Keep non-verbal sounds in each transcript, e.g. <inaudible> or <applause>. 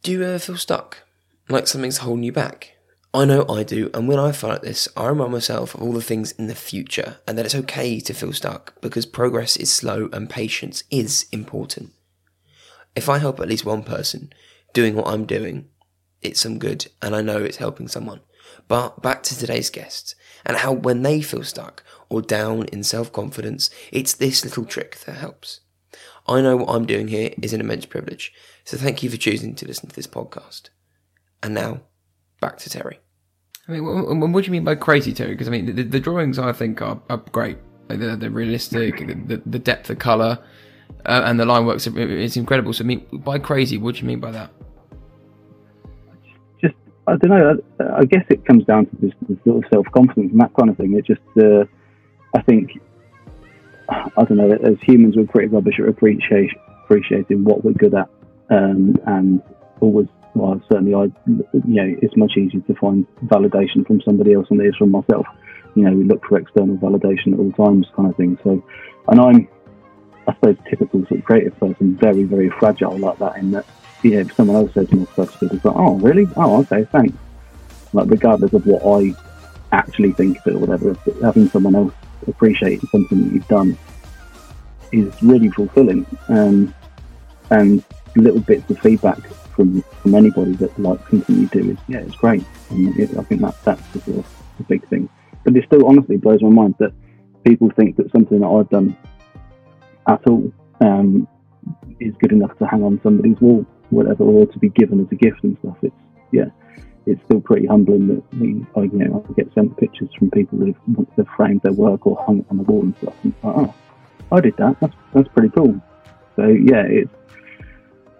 Do you ever feel stuck? Like something's holding you back? I know I do, and when I feel like this, I remind myself of all the things in the future and that it's okay to feel stuck because progress is slow and patience is important. If I help at least one person doing what I'm doing, it's some good and I know it's helping someone. But back to today's guests and how when they feel stuck or down in self confidence, it's this little trick that helps. I know what I'm doing here is an immense privilege, so thank you for choosing to listen to this podcast. And now, back to Terry. I mean, what, what do you mean by crazy, Terry? Because I mean, the, the, drawings I think are, are great. Like they're, they're realistic, the, the depth of color, uh, and the line works. It's incredible. So, I mean, by crazy, what do you mean by that? Just, I don't know. I, I guess it comes down to this, this sort of self confidence and that kind of thing. It just, uh, I think I don't know, as humans, we're pretty rubbish at appreciating what we're good at. Um, and always, well, certainly, I, you know, it's much easier to find validation from somebody else than it is from myself. You know, we look for external validation at all times, kind of thing. So, and I'm, I suppose, typical sort of creative person, very, very fragile like that. In that, you know, if someone else says my stuff's good, it's like, oh, really? Oh, okay, thanks. Like, regardless of what I actually think of it or whatever, having someone else appreciating something that you've done is really fulfilling. Um, and little bits of feedback from, from anybody that likes something you do is yeah, it's great. And it, I think that that's the, the big thing. But it still honestly blows my mind that people think that something that I've done at all um, is good enough to hang on somebody's wall, whatever, or to be given as a gift and stuff. It's yeah, it's still pretty humbling that we, I, you know, I get sent pictures from people who've, who've framed their work or hung it on the wall and stuff. And like, oh, I did that. That's that's pretty cool. So yeah, it's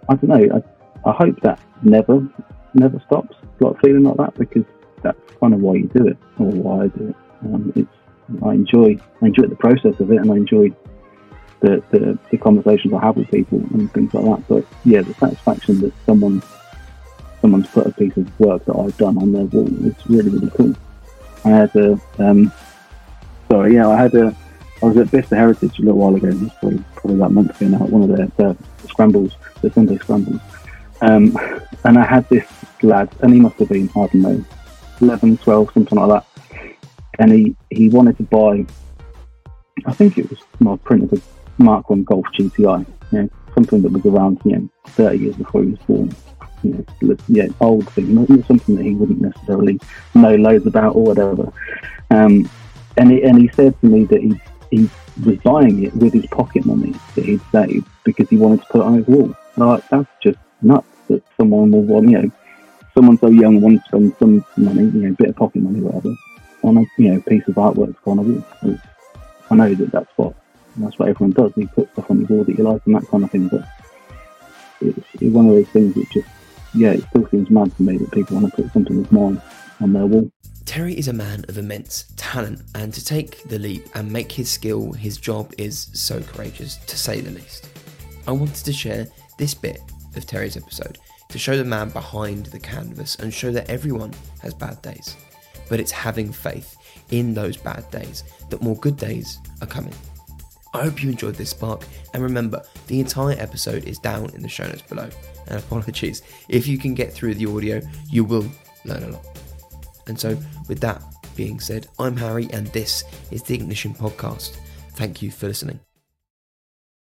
I don't know. I, I hope that never never stops. Like feeling like that because that's kind of why you do it or why I do it. Um, it's I enjoy I enjoy the process of it and I enjoy the, the, the conversations I have with people and things like that. But yeah, the satisfaction that someone someone's put a piece of work that I've done on their wall. It's really, really cool. I had a, um, sorry, yeah, I had a, I was at Bicester Heritage a little while ago, just probably, probably about a month ago now, one of their, their scrambles, the Sunday scrambles. Um, and I had this lad, and he must have been, I don't know, 11, 12, something like that. And he, he wanted to buy, I think it was my print of a Mark 1 Golf GTI, you know, something that was around, you know, 30 years before he was born you know, old thing, not, something that he wouldn't necessarily know loads about or whatever. Um, and he, and he said to me that he he was buying it with his pocket money that he'd saved because he wanted to put it on his wall. Like that's just nuts that someone will want, you know, someone so young wants spend some money, you know, a bit of pocket money, whatever, on a you know piece of artwork on a wall. It's, I know that that's what that's what everyone does. You put stuff on the wall that you like and that kind of thing, but it's, it's one of those things that just yeah, it still seems mad to me that people want to put something of mine on their wall. Terry is a man of immense talent, and to take the leap and make his skill his job is so courageous, to say the least. I wanted to share this bit of Terry's episode to show the man behind the canvas and show that everyone has bad days, but it's having faith in those bad days that more good days are coming. I hope you enjoyed this spark, and remember, the entire episode is down in the show notes below. And <laughs> apologies, if you can get through the audio, you will learn a lot. And so, with that being said, I'm Harry, and this is the Ignition Podcast. Thank you for listening.